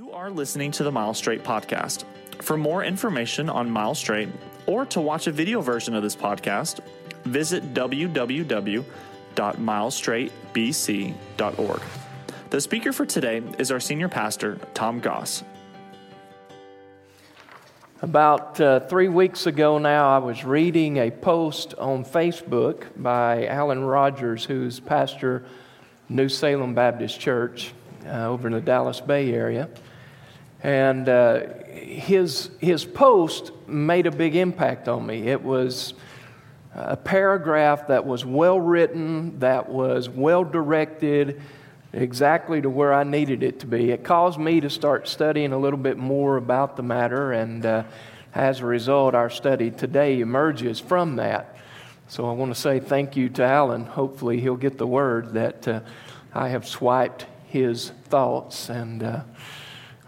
You are listening to the Mile Straight podcast. For more information on Mile Straight or to watch a video version of this podcast, visit www.milestraightbc.org. The speaker for today is our senior pastor, Tom Goss. About uh, three weeks ago now, I was reading a post on Facebook by Alan Rogers, who's pastor New Salem Baptist Church uh, over in the Dallas Bay area. And uh, his, his post made a big impact on me. It was a paragraph that was well written, that was well directed, exactly to where I needed it to be. It caused me to start studying a little bit more about the matter, and uh, as a result, our study today emerges from that. So I want to say thank you to Alan. Hopefully, he'll get the word that uh, I have swiped his thoughts and uh,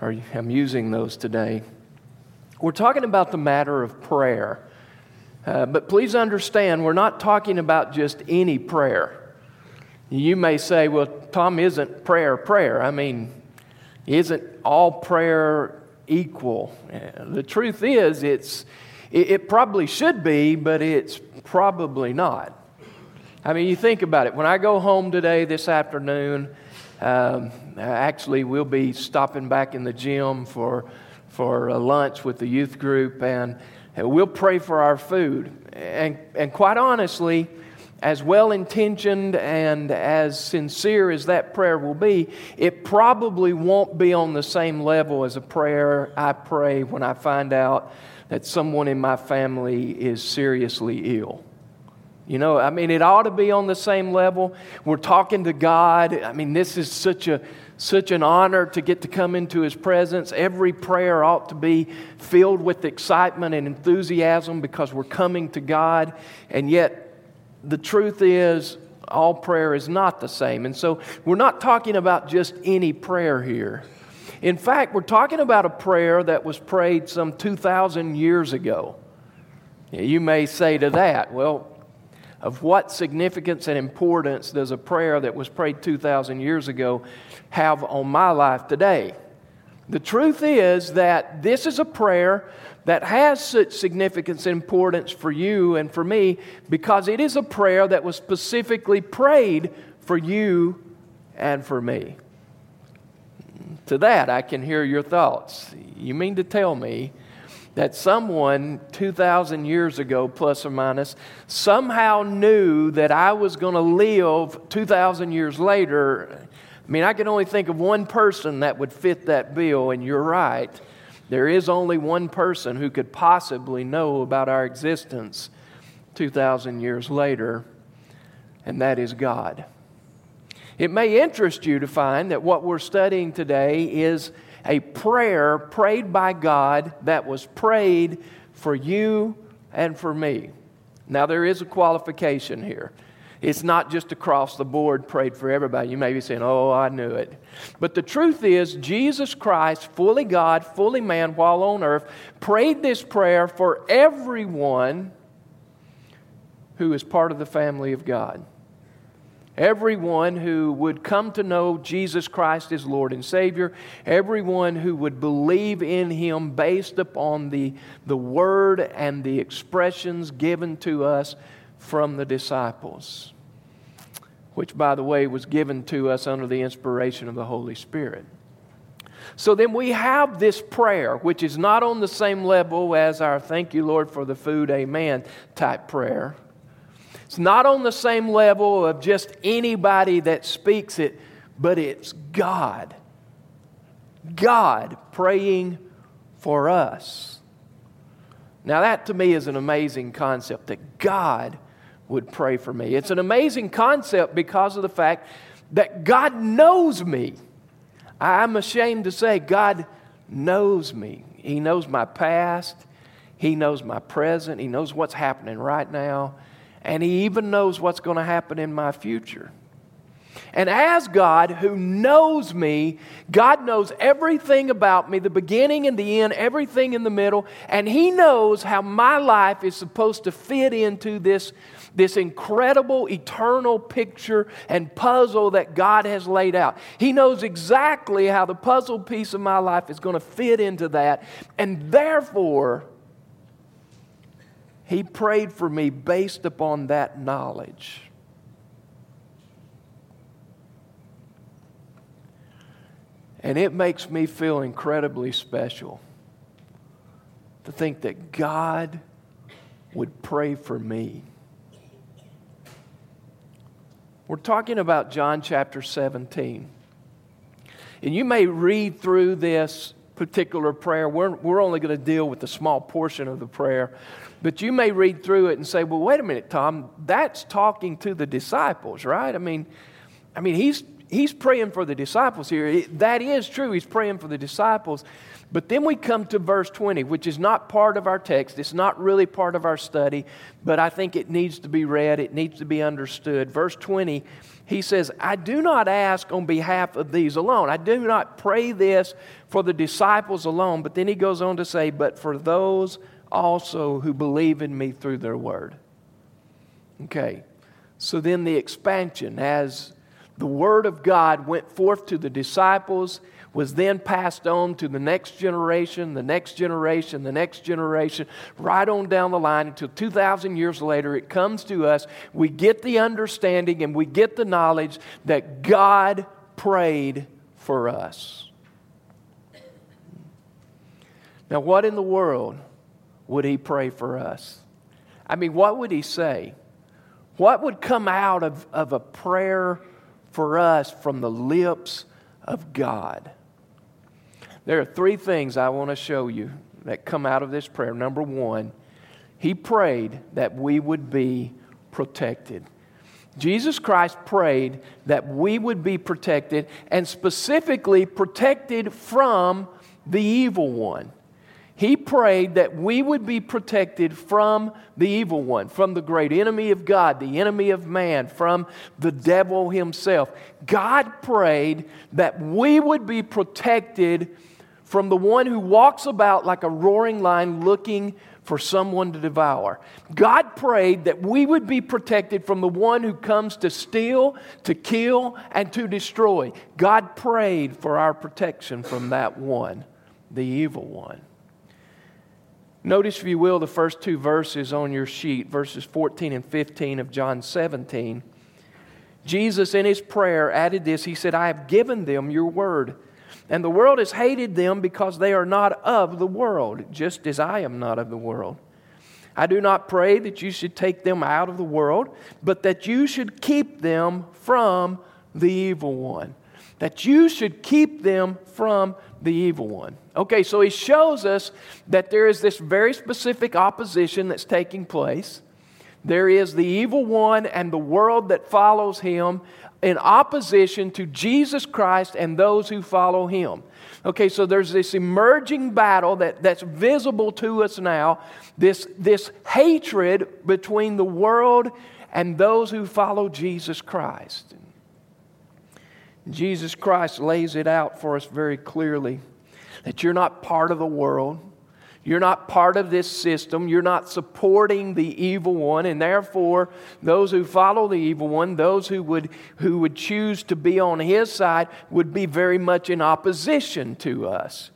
I'm using those today. We're talking about the matter of prayer. Uh, but please understand, we're not talking about just any prayer. You may say, well, Tom, isn't prayer prayer? I mean, isn't all prayer equal? Uh, the truth is, it's, it, it probably should be, but it's probably not. I mean, you think about it. When I go home today, this afternoon, um, actually, we'll be stopping back in the gym for, for lunch with the youth group, and we'll pray for our food. And, and quite honestly, as well intentioned and as sincere as that prayer will be, it probably won't be on the same level as a prayer I pray when I find out that someone in my family is seriously ill. You know, I mean, it ought to be on the same level. We're talking to God. I mean, this is such a such an honor to get to come into His presence. Every prayer ought to be filled with excitement and enthusiasm because we're coming to God. And yet, the truth is, all prayer is not the same. And so we're not talking about just any prayer here. In fact, we're talking about a prayer that was prayed some 2,000 years ago. You may say to that, well, of what significance and importance does a prayer that was prayed 2,000 years ago have on my life today? The truth is that this is a prayer that has such significance and importance for you and for me because it is a prayer that was specifically prayed for you and for me. To that, I can hear your thoughts. You mean to tell me that someone 2,000 years ago, plus or minus, somehow knew that I was going to live 2,000 years later? I mean, I can only think of one person that would fit that bill, and you're right. There is only one person who could possibly know about our existence 2,000 years later, and that is God. It may interest you to find that what we're studying today is a prayer prayed by God that was prayed for you and for me. Now, there is a qualification here. It's not just across the board prayed for everybody. You may be saying, oh, I knew it. But the truth is, Jesus Christ, fully God, fully man, while on earth, prayed this prayer for everyone who is part of the family of God. Everyone who would come to know Jesus Christ as Lord and Savior, everyone who would believe in Him based upon the, the word and the expressions given to us from the disciples, which, by the way, was given to us under the inspiration of the Holy Spirit. So then we have this prayer, which is not on the same level as our thank you, Lord, for the food, amen type prayer. It's not on the same level of just anybody that speaks it, but it's God. God praying for us. Now, that to me is an amazing concept that God would pray for me. It's an amazing concept because of the fact that God knows me. I'm ashamed to say, God knows me. He knows my past, He knows my present, He knows what's happening right now and He even knows what's going to happen in my future. And as God, who knows me, God knows everything about me, the beginning and the end, everything in the middle, and He knows how my life is supposed to fit into this, this incredible, eternal picture and puzzle that God has laid out. He knows exactly how the puzzle piece of my life is going to fit into that, and therefore, He prayed for me based upon that knowledge. And it makes me feel incredibly special to think that God would pray for me. We're talking about John chapter 17. And you may read through this particular prayer. We're, we're only going to deal with a small portion of the prayer. But you may read through it and say, well, wait a minute, Tom, that's talking to the disciples, right? I mean, I mean, he's he's praying for the disciples here. That is true. He's praying for the disciples. But then we come to verse 20, which is not part of our text. It's not really part of our study, but I think it needs to be read. It needs to be understood. Verse 20, he says, I do not ask on behalf of these alone. I do not pray this for the disciples alone. But then he goes on to say, but for those also who believe in me through their word. Okay. So then the expansion as the word of God went forth to the disciples, was then passed on to the next generation, the next generation, the next generation, right on down the line until 2,000 years later it comes to us. We get the understanding and we get the knowledge that God prayed for us. Now, what in the world would He pray for us? I mean, what would He say? What would come out of, of a prayer? for us from the lips of God. There are three things I want to show you that come out of this prayer. Number one, he prayed that we would be protected. Jesus Christ prayed that we would be protected and specifically protected from the evil one. He prayed that we would be protected from the evil one, from the great enemy of God, the enemy of man, from the devil himself. God prayed that we would be protected from the one who walks about like a roaring lion looking for someone to devour. God prayed that we would be protected from the one who comes to steal, to kill, and to destroy. God prayed for our protection from that one, the evil one. Notice, if you will, the first two verses on your sheet, verses 14 and 15 of John 17. Jesus, in his prayer, added this He said, I have given them your word, and the world has hated them because they are not of the world, just as I am not of the world. I do not pray that you should take them out of the world, but that you should keep them from the evil one. That you should keep them from the evil one. Okay, so he shows us that there is this very specific opposition that's taking place. There is the evil one and the world that follows him in opposition to Jesus Christ and those who follow him. Okay, so there's this emerging battle that, that's visible to us now, this, this hatred between the world and those who follow Jesus Christ. Jesus Christ lays it out for us very clearly that you're not part of the world. You're not part of this system. You're not supporting the evil one. And therefore, those who follow the evil one, those who would, who would choose to be on his side, would be very much in opposition to us.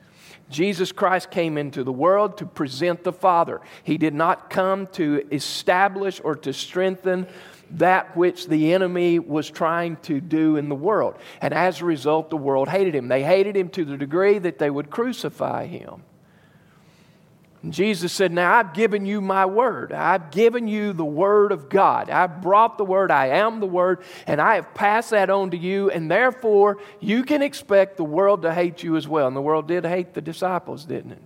Jesus Christ came into the world to present the Father. He did not come to establish or to strengthen that which the enemy was trying to do in the world. And as a result, the world hated him. They hated him to the degree that they would crucify him. And Jesus said, Now I've given you my word. I've given you the word of God. I've brought the word. I am the word. And I have passed that on to you. And therefore, you can expect the world to hate you as well. And the world did hate the disciples, didn't it?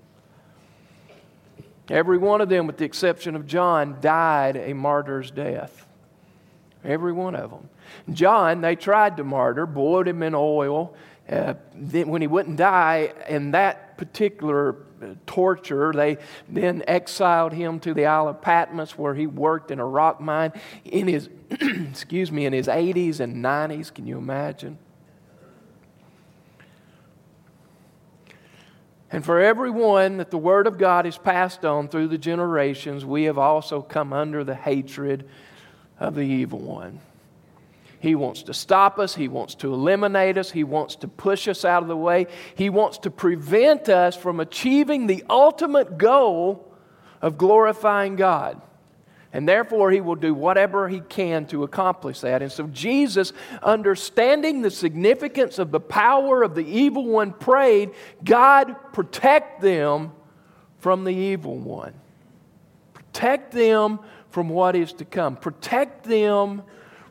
Every one of them, with the exception of John, died a martyr's death. Every one of them. John, they tried to martyr, boiled him in oil, uh, then when he wouldn't die in that particular uh, torture, they then exiled him to the Isle of Patmos where he worked in a rock mine in his, excuse me, in his 80s and 90s. Can you imagine? And for everyone that the Word of God is passed on through the generations, we have also come under the hatred of the evil one. He wants to stop us. He wants to eliminate us. He wants to push us out of the way. He wants to prevent us from achieving the ultimate goal of glorifying God. And therefore, he will do whatever he can to accomplish that. And so, Jesus, understanding the significance of the power of the evil one, prayed, God, protect them from the evil one. Protect them from what is to come. Protect them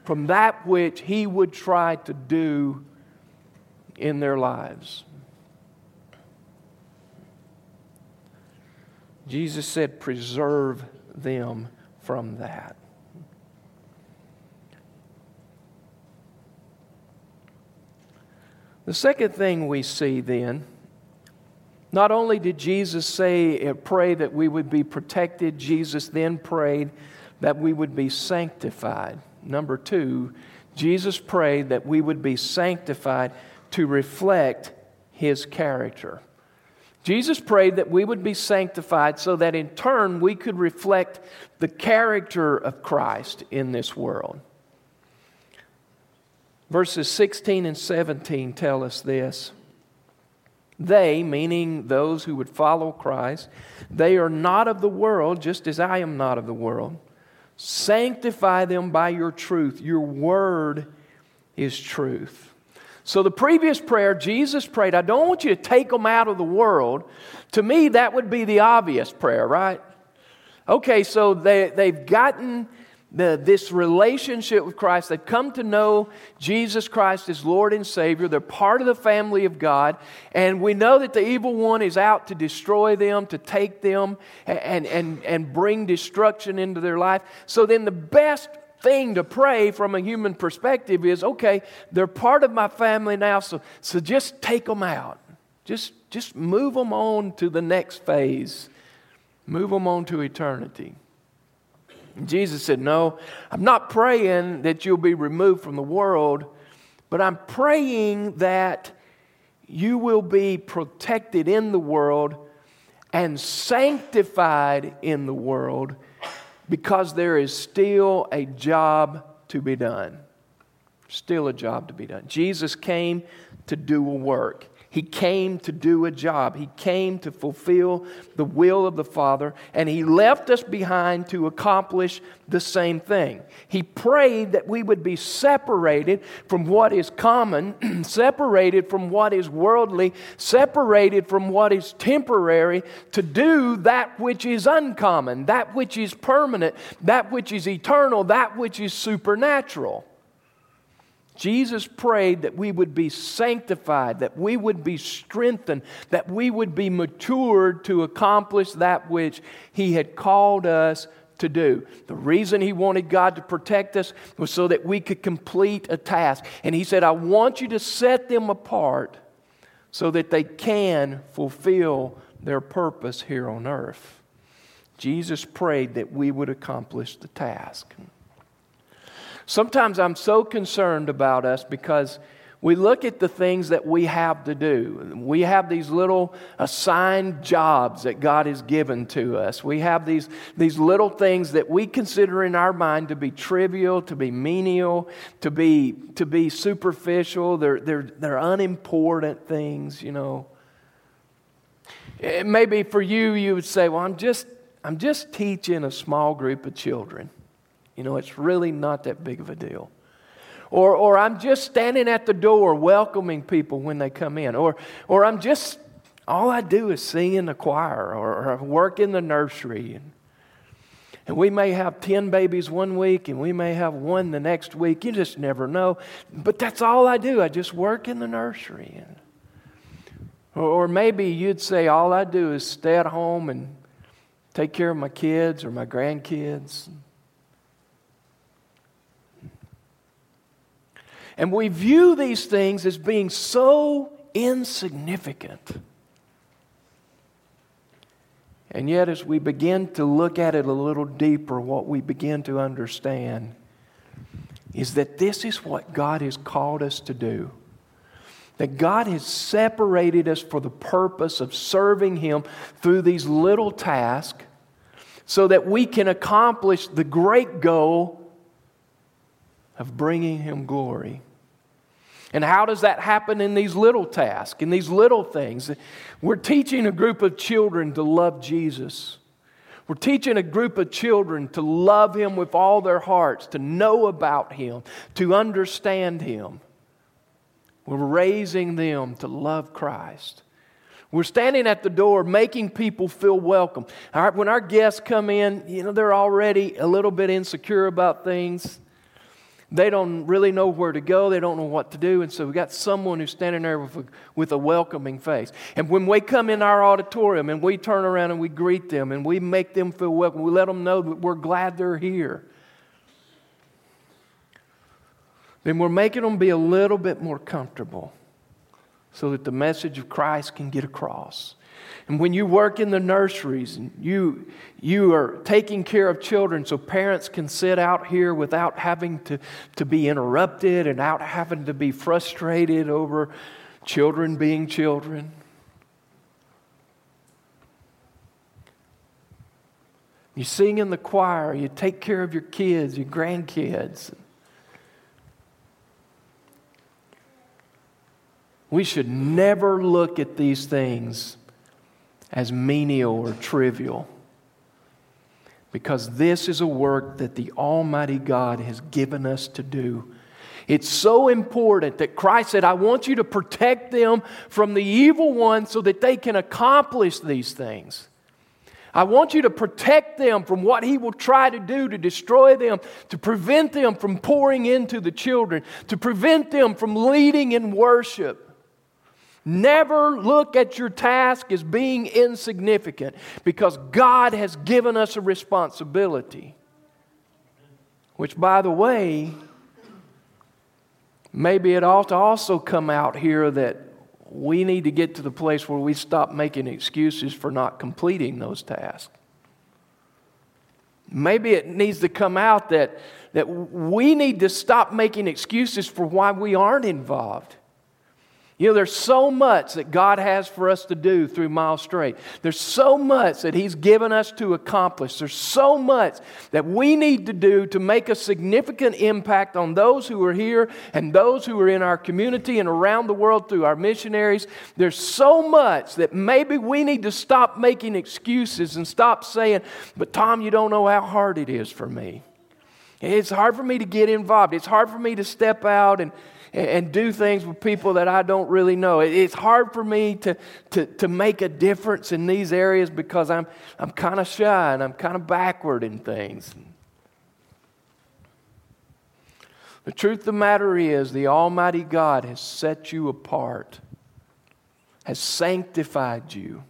from that which he would try to do in their lives. Jesus said, Preserve them from that. The second thing we see then, not only did Jesus say, pray that we would be protected, Jesus then prayed that we would be sanctified. Number two, Jesus prayed that we would be sanctified to reflect his character. Jesus prayed that we would be sanctified so that in turn we could reflect the character of Christ in this world. Verses 16 and 17 tell us this. They, meaning those who would follow Christ, they are not of the world, just as I am not of the world. Sanctify them by your truth. Your word is truth. So, the previous prayer, Jesus prayed, I don't want you to take them out of the world. To me, that would be the obvious prayer, right? Okay, so they, they've gotten the, this relationship with Christ. They've come to know Jesus Christ as Lord and Savior. They're part of the family of God. And we know that the evil one is out to destroy them, to take them, and, and, and bring destruction into their life. So then the best thing to pray from a human perspective is okay, they're part of my family now, so, so just take them out. Just, just move them on to the next phase, move them on to eternity. Jesus said, No, I'm not praying that you'll be removed from the world, but I'm praying that you will be protected in the world and sanctified in the world because there is still a job to be done. Still a job to be done. Jesus came to do a work. He came to do a job. He came to fulfill the will of the Father, and He left us behind to accomplish the same thing. He prayed that we would be separated from what is common, separated from what is worldly, separated from what is temporary, to do that which is uncommon, that which is permanent, that which is eternal, that which is supernatural. Jesus prayed that we would be sanctified, that we would be strengthened, that we would be matured to accomplish that which He had called us to do. The reason He wanted God to protect us was so that we could complete a task. And He said, I want you to set them apart so that they can fulfill their purpose here on earth. Jesus prayed that we would accomplish the task. Sometimes I'm so concerned about us because we look at the things that we have to do. We have these little assigned jobs that God has given to us. We have these, these little things that we consider in our mind to be trivial, to be menial, to be, to be superficial. They're, they're, they're unimportant things, you know. Maybe for you, you would say, Well, I'm just, I'm just teaching a small group of children. You know, it's really not that big of a deal. Or, or I'm just standing at the door welcoming people when they come in. Or, or I'm just, all I do is sing in the choir or, or work in the nursery. And, and we may have 10 babies one week and we may have one the next week. You just never know. But that's all I do. I just work in the nursery. And, or, or maybe you'd say, all I do is stay at home and take care of my kids or my grandkids. And we view these things as being so insignificant. And yet, as we begin to look at it a little deeper, what we begin to understand is that this is what God has called us to do. That God has separated us for the purpose of serving Him through these little tasks so that we can accomplish the great goal of bringing Him glory. And how does that happen in these little tasks, in these little things? We're teaching a group of children to love Jesus. We're teaching a group of children to love Him with all their hearts, to know about Him, to understand Him. We're raising them to love Christ. We're standing at the door making people feel welcome. All right, when our guests come in, you know, they're already a little bit insecure about things. They don't really know where to go. They don't know what to do. And so we got someone who's standing there with a, with a welcoming face. And when we come in our auditorium and we turn around and we greet them and we make them feel welcome, we let them know that we're glad they're here. Then we're making them be a little bit more comfortable so that the message of Christ can get across. And when you work in the nurseries and you, you are taking care of children so parents can sit out here without having to, to be interrupted and out having to be frustrated over children being children. You sing in the choir, you take care of your kids, your grandkids. We should never look at these things as menial or trivial. Because this is a work that the Almighty God has given us to do. It's so important that Christ said, I want you to protect them from the evil one so that they can accomplish these things. I want you to protect them from what he will try to do to destroy them, to prevent them from pouring into the children, to prevent them from leading in worship. Never look at your task as being insignificant because God has given us a responsibility. Which, by the way, maybe it ought to also come out here that we need to get to the place where we stop making excuses for not completing those tasks. Maybe it needs to come out that, that we need to stop making excuses for why we aren't involved. You know, there's so much that God has for us to do through Miles Straight. There's so much that He's given us to accomplish. There's so much that we need to do to make a significant impact on those who are here and those who are in our community and around the world through our missionaries. There's so much that maybe we need to stop making excuses and stop saying, But Tom, you don't know how hard it is for me. It's hard for me to get involved. It's hard for me to step out and and do things with people that I don't really know. It's hard for me to, to, to make a difference in these areas because I'm, I'm kind of shy and I'm kind of backward in things. The truth of the matter is, the Almighty God has set you apart, has sanctified you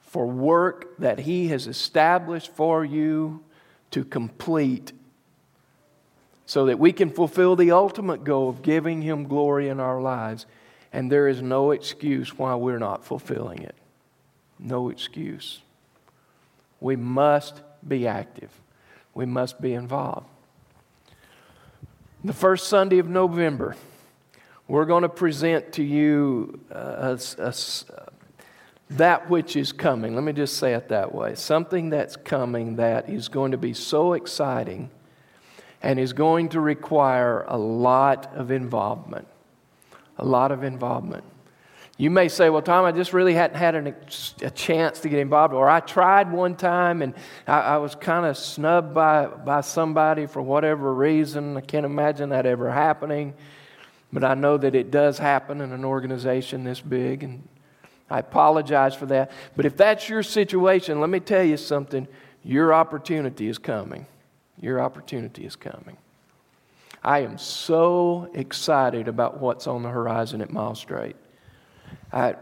for work that He has established for you to complete so that we can fulfill the ultimate goal of giving Him glory in our lives. And there is no excuse why we're not fulfilling it. No excuse. We must be active, we must be involved. The first Sunday of November, we're going to present to you uh, a, a, that which is coming. Let me just say it that way. Something that's coming that is going to be so exciting and is going to require a lot of involvement. A lot of involvement. You may say, Well, Tom, I just really hadn't had an, a chance to get involved, or I tried one time and I, I was kind of snubbed by, by somebody for whatever reason. I can't imagine that ever happening, but I know that it does happen in an organization this big, and I apologize for that. But if that's your situation, let me tell you something your opportunity is coming. Your opportunity is coming. I am so excited about what's on the horizon at Mile Straight. I,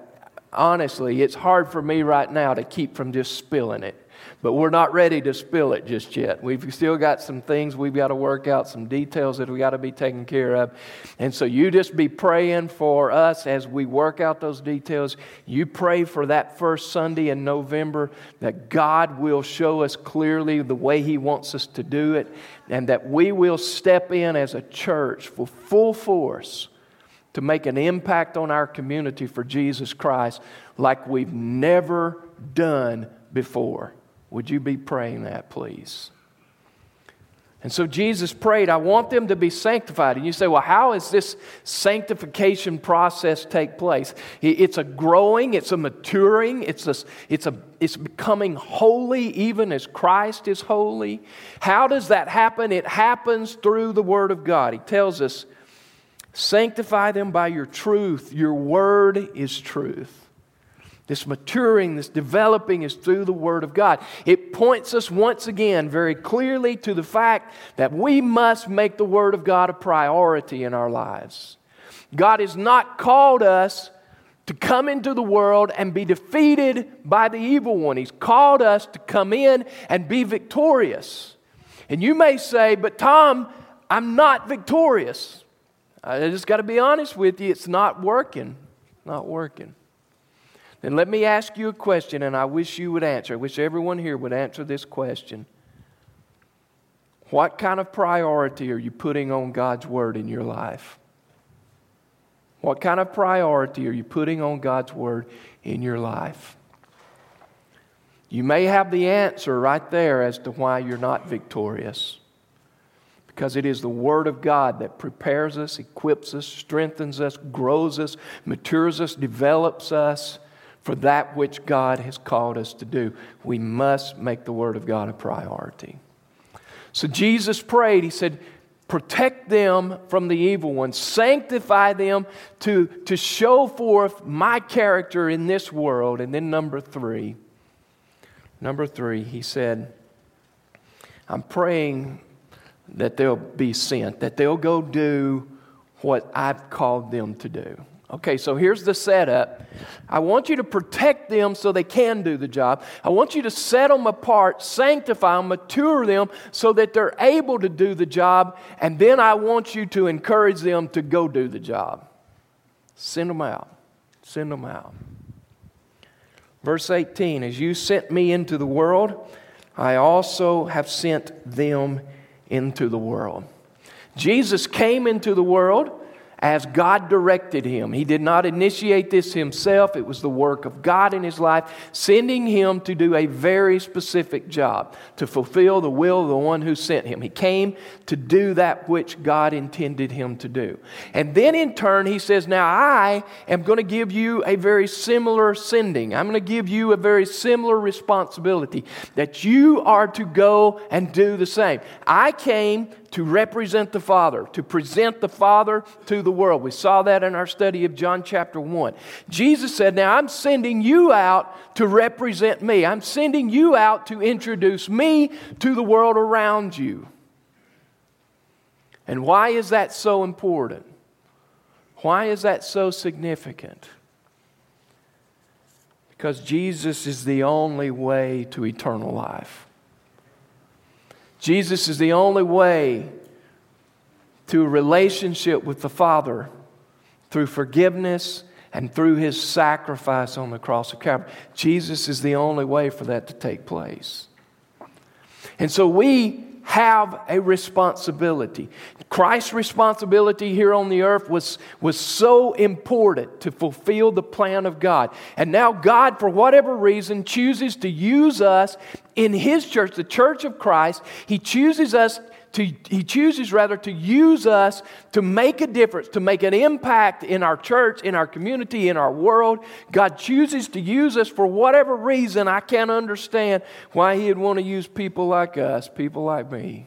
honestly, it's hard for me right now to keep from just spilling it but we're not ready to spill it just yet. We've still got some things we've got to work out, some details that we got to be taken care of. And so you just be praying for us as we work out those details. You pray for that first Sunday in November that God will show us clearly the way He wants us to do it and that we will step in as a church for full force to make an impact on our community for Jesus Christ like we've never done before. Would you be praying that, please? And so Jesus prayed, I want them to be sanctified. And you say, well, how does this sanctification process take place? It's a growing, it's a maturing, it's, a, it's, a, it's becoming holy even as Christ is holy. How does that happen? It happens through the Word of God. He tells us, sanctify them by your truth. Your Word is truth. This maturing, this developing is through the Word of God. It points us once again very clearly to the fact that we must make the Word of God a priority in our lives. God has not called us to come into the world and be defeated by the evil one. He's called us to come in and be victorious. And you may say, but Tom, I'm not victorious. I just got to be honest with you, it's not working. Not working. Then let me ask you a question, and I wish you would answer. I wish everyone here would answer this question. What kind of priority are you putting on God's Word in your life? What kind of priority are you putting on God's Word in your life? You may have the answer right there as to why you're not victorious. Because it is the Word of God that prepares us, equips us, strengthens us, grows us, matures us, develops us for that which God has called us to do. We must make the Word of God a priority. So Jesus prayed, He said, Protect them from the evil one, sanctify them to, to show forth my character in this world. And then, number three, number three, He said, I'm praying that they'll be sent, that they'll go do what I've called them to do. Okay, so here's the setup. I want you to protect them so they can do the job. I want you to set them apart, sanctify them, mature them so that they're able to do the job. And then I want you to encourage them to go do the job. Send them out. Send them out. Verse 18 As you sent me into the world, I also have sent them into the world. Jesus came into the world as God directed him. He did not initiate this himself, it was the work of God in his life, sending him to do a very specific job, to fulfill the will of the one who sent him. He came to do that which God intended him to do. And then in turn, he says, Now I am going to give you a very similar sending. I'm going to give you a very similar responsibility that you are to go and do the same. I came to represent the Father, to present the Father to the world. We saw that in our study of John chapter 1. Jesus said, Now I'm sending you out to represent me. I'm sending you out to introduce me to the world around you. And why is that so important? Why is that so significant? Because Jesus is the only way to eternal life. Jesus is the only way to a relationship with the Father through forgiveness and through his sacrifice on the cross of Calvary. Jesus is the only way for that to take place. And so we have a responsibility. Christ's responsibility here on the earth was, was so important to fulfill the plan of God. And now, God, for whatever reason, chooses to use us in His church, the church of Christ. He chooses us to, he chooses rather to use us to make a difference, to make an impact in our church, in our community, in our world. God chooses to use us for whatever reason. I can't understand why He'd want to use people like us, people like me.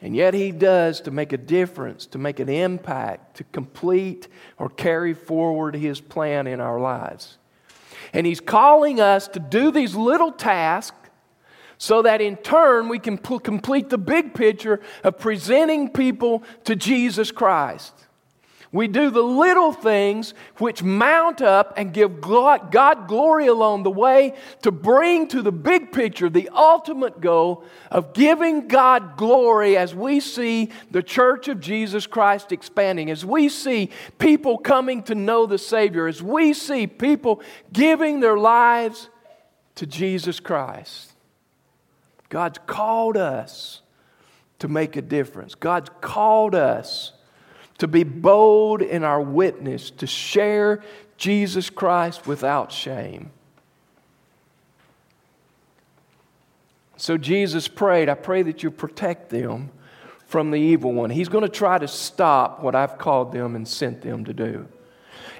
And yet He does to make a difference, to make an impact, to complete or carry forward His plan in our lives. And He's calling us to do these little tasks so that in turn we can complete the big picture of presenting people to Jesus Christ. We do the little things which mount up and give God glory along the way to bring to the big picture the ultimate goal of giving God glory as we see the church of Jesus Christ expanding, as we see people coming to know the Savior, as we see people giving their lives to Jesus Christ. God's called us to make a difference. God's called us to be bold in our witness, to share Jesus Christ without shame. So Jesus prayed, I pray that you protect them from the evil one. He's going to try to stop what I've called them and sent them to do.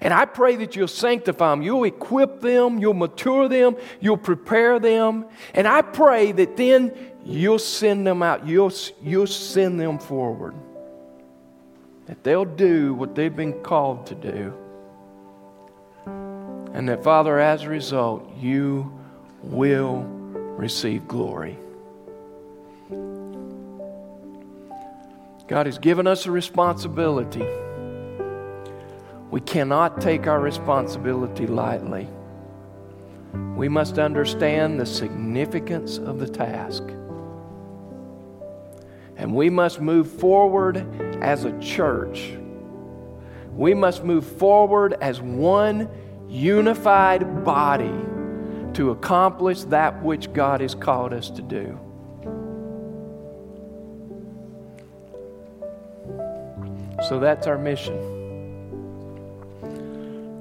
And I pray that you'll sanctify them, you'll equip them, you'll mature them, you'll prepare them. And I pray that then you'll send them out, you'll, you'll send them forward that they'll do what they've been called to do. And that, Father, as a result, you will receive glory. God has given us a responsibility. We cannot take our responsibility lightly. We must understand the significance of the task. And we must move forward as a church. We must move forward as one unified body to accomplish that which God has called us to do. So that's our mission.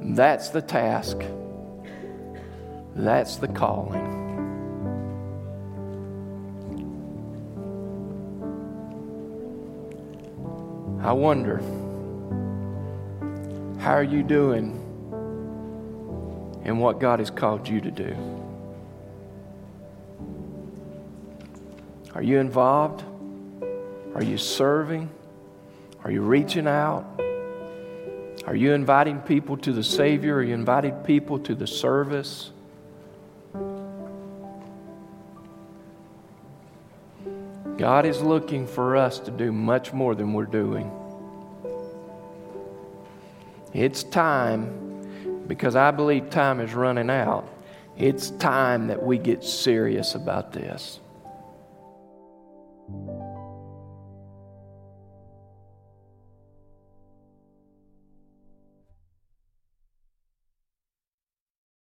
That's the task. That's the calling. I wonder, how are you doing in what God has called you to do? Are you involved? Are you serving? Are you reaching out? Are you inviting people to the Savior? Are you inviting people to the service? God is looking for us to do much more than we're doing. It's time, because I believe time is running out. It's time that we get serious about this.